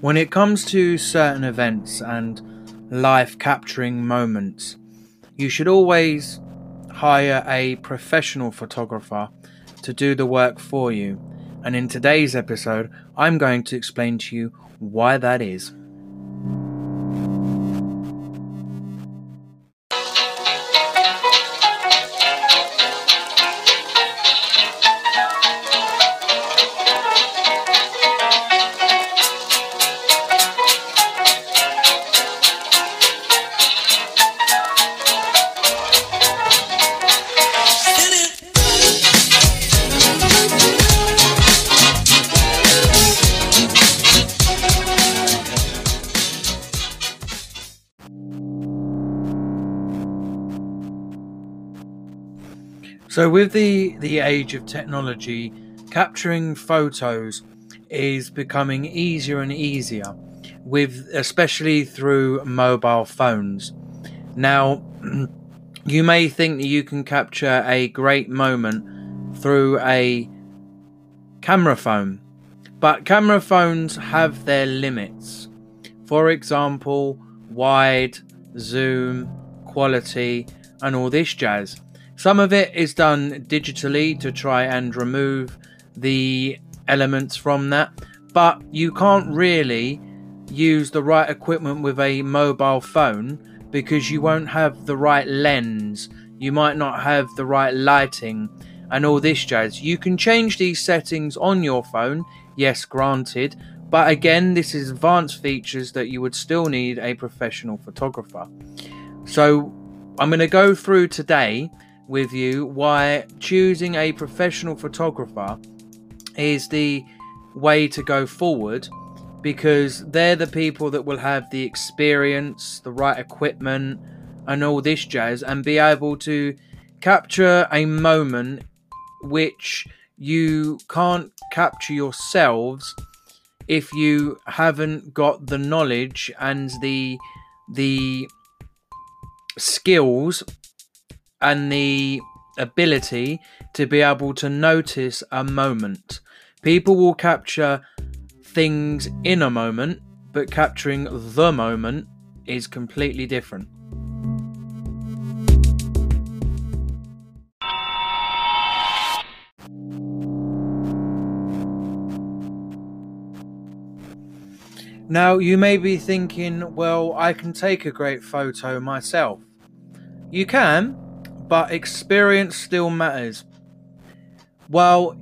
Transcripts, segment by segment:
When it comes to certain events and life capturing moments, you should always hire a professional photographer to do the work for you. And in today's episode, I'm going to explain to you why that is. So, with the the age of technology, capturing photos is becoming easier and easier, with especially through mobile phones. Now, you may think that you can capture a great moment through a camera phone, but camera phones have their limits. For example, wide, zoom, quality, and all this jazz. Some of it is done digitally to try and remove the elements from that, but you can't really use the right equipment with a mobile phone because you won't have the right lens, you might not have the right lighting, and all this jazz. You can change these settings on your phone, yes, granted, but again, this is advanced features that you would still need a professional photographer. So, I'm going to go through today with you why choosing a professional photographer is the way to go forward because they're the people that will have the experience, the right equipment, and all this jazz, and be able to capture a moment which you can't capture yourselves if you haven't got the knowledge and the the skills and the ability to be able to notice a moment. People will capture things in a moment, but capturing the moment is completely different. Now, you may be thinking, well, I can take a great photo myself. You can, but experience still matters. While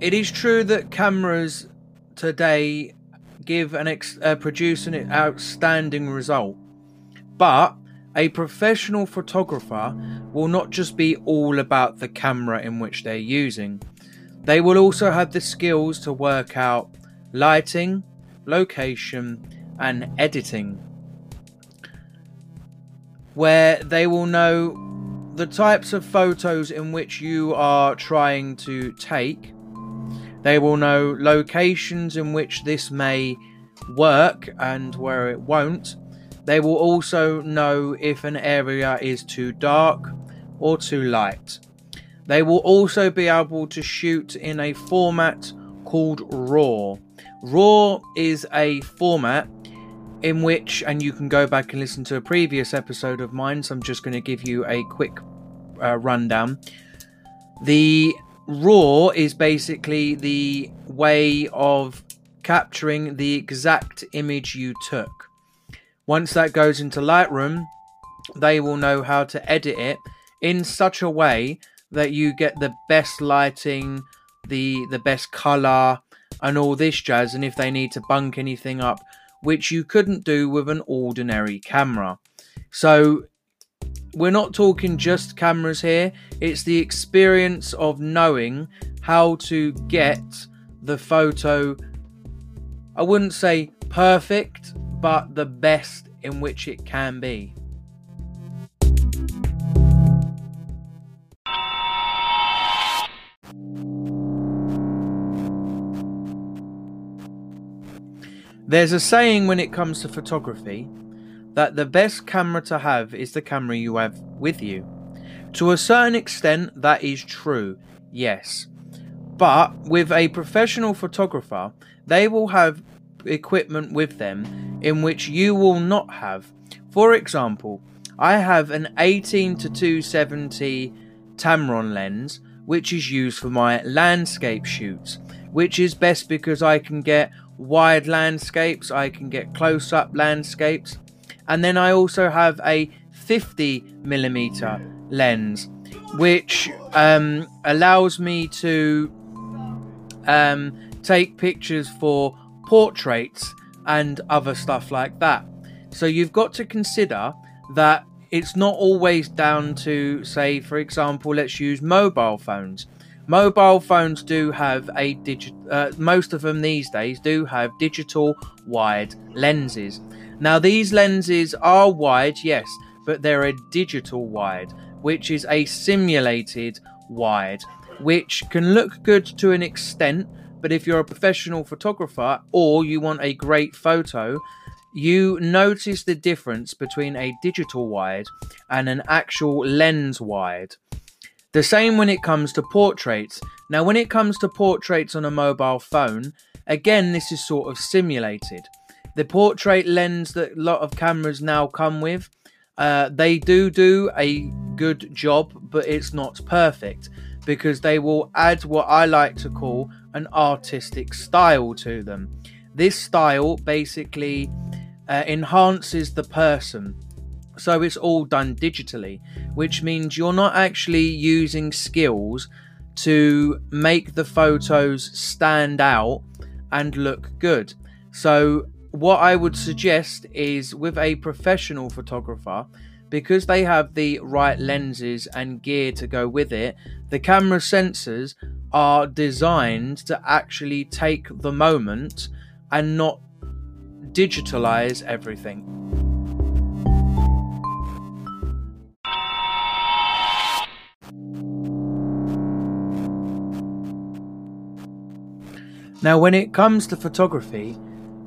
it is true that cameras today give an ex- uh, produce an outstanding result, but a professional photographer will not just be all about the camera in which they're using. They will also have the skills to work out lighting, location, and editing, where they will know the types of photos in which you are trying to take. They will know locations in which this may work and where it won't. They will also know if an area is too dark or too light. They will also be able to shoot in a format called RAW. RAW is a format in which, and you can go back and listen to a previous episode of mine, so I'm just going to give you a quick uh, rundown. The RAW is basically the way of capturing the exact image you took. Once that goes into Lightroom, they will know how to edit it in such a way that you get the best lighting, the the best color, and all this jazz. And if they need to bunk anything up, which you couldn't do with an ordinary camera. So we're not talking just cameras here, it's the experience of knowing how to get the photo, I wouldn't say perfect, but the best in which it can be. There's a saying when it comes to photography that the best camera to have is the camera you have with you. To a certain extent, that is true, yes. But with a professional photographer, they will have equipment with them in which you will not have. For example, I have an 18 to 270 Tamron lens which is used for my landscape shoots, which is best because I can get wide landscapes, I can get close up landscapes, and then I also have a 50 millimeter lens, which um, allows me to um, take pictures for portraits and other stuff like that. So you've got to consider that it's not always down to, say, for example, let's use mobile phones. Mobile phones do have a digital, uh, most of them these days do have digital wide lenses. Now, these lenses are wide, yes, but they're a digital wide, which is a simulated wide, which can look good to an extent. But if you're a professional photographer or you want a great photo, you notice the difference between a digital wide and an actual lens wide. The same when it comes to portraits. Now, when it comes to portraits on a mobile phone, again, this is sort of simulated. The portrait lens that a lot of cameras now come with, uh, they do do a good job, but it's not perfect because they will add what I like to call an artistic style to them. This style basically uh, enhances the person. So it's all done digitally, which means you're not actually using skills to make the photos stand out and look good. So, what I would suggest is with a professional photographer, because they have the right lenses and gear to go with it, the camera sensors are designed to actually take the moment and not digitalize everything. Now, when it comes to photography,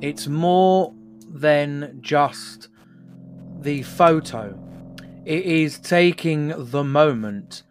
it's more than just the photo, it is taking the moment.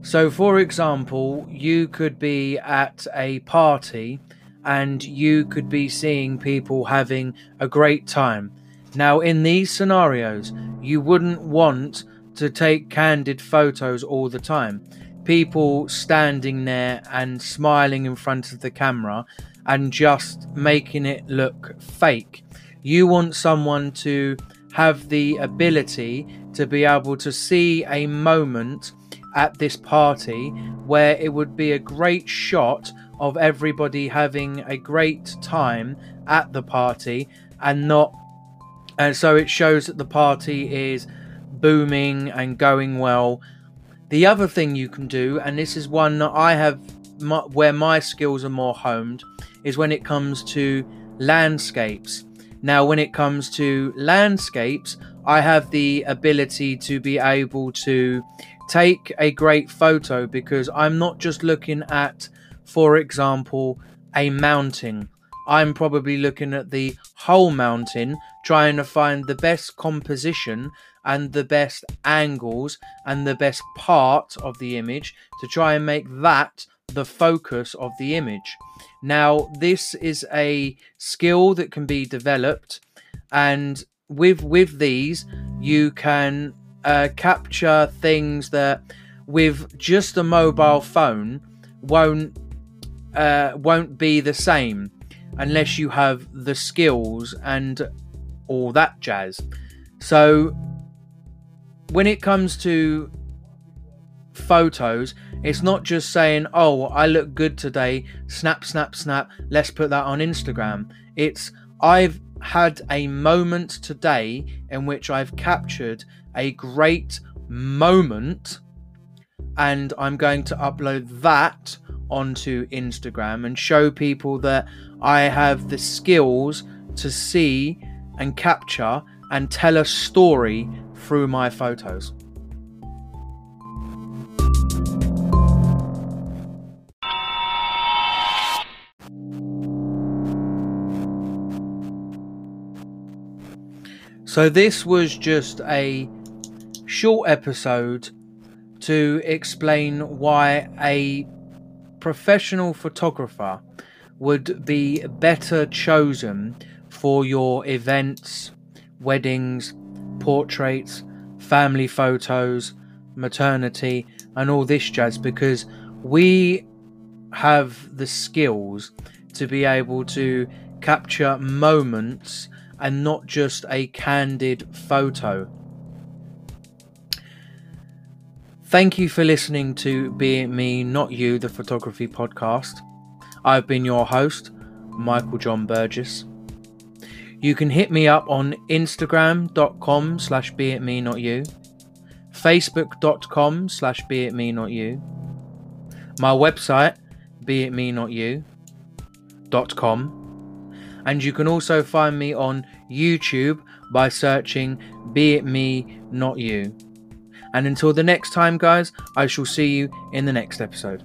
So, for example, you could be at a party and you could be seeing people having a great time. Now, in these scenarios, you wouldn't want to take candid photos all the time. People standing there and smiling in front of the camera and just making it look fake. You want someone to have the ability to be able to see a moment at this party where it would be a great shot of everybody having a great time at the party and not and so it shows that the party is booming and going well the other thing you can do and this is one that i have where my skills are more homed is when it comes to landscapes now when it comes to landscapes i have the ability to be able to take a great photo because i'm not just looking at for example, a mountain. I'm probably looking at the whole mountain, trying to find the best composition and the best angles and the best part of the image to try and make that the focus of the image. Now, this is a skill that can be developed, and with with these, you can uh, capture things that with just a mobile phone won't uh, won't be the same unless you have the skills and all that jazz. So, when it comes to photos, it's not just saying, oh, I look good today, snap, snap, snap, let's put that on Instagram. It's, I've had a moment today in which I've captured a great moment and I'm going to upload that onto Instagram and show people that I have the skills to see and capture and tell a story through my photos. So, this was just a short episode to explain why a professional photographer would be better chosen for your events, weddings, portraits, family photos, maternity, and all this jazz because we have the skills to be able to capture moments and not just a candid photo. Thank you for listening to Be Me, Not You, the photography podcast. I've been your host, Michael John Burgess. You can hit me up on Instagram.com slash be it me not you, Facebook.com slash be it me not you, my website, be it me not you, dot com, and you can also find me on YouTube by searching Be It Me Not You. And until the next time, guys, I shall see you in the next episode.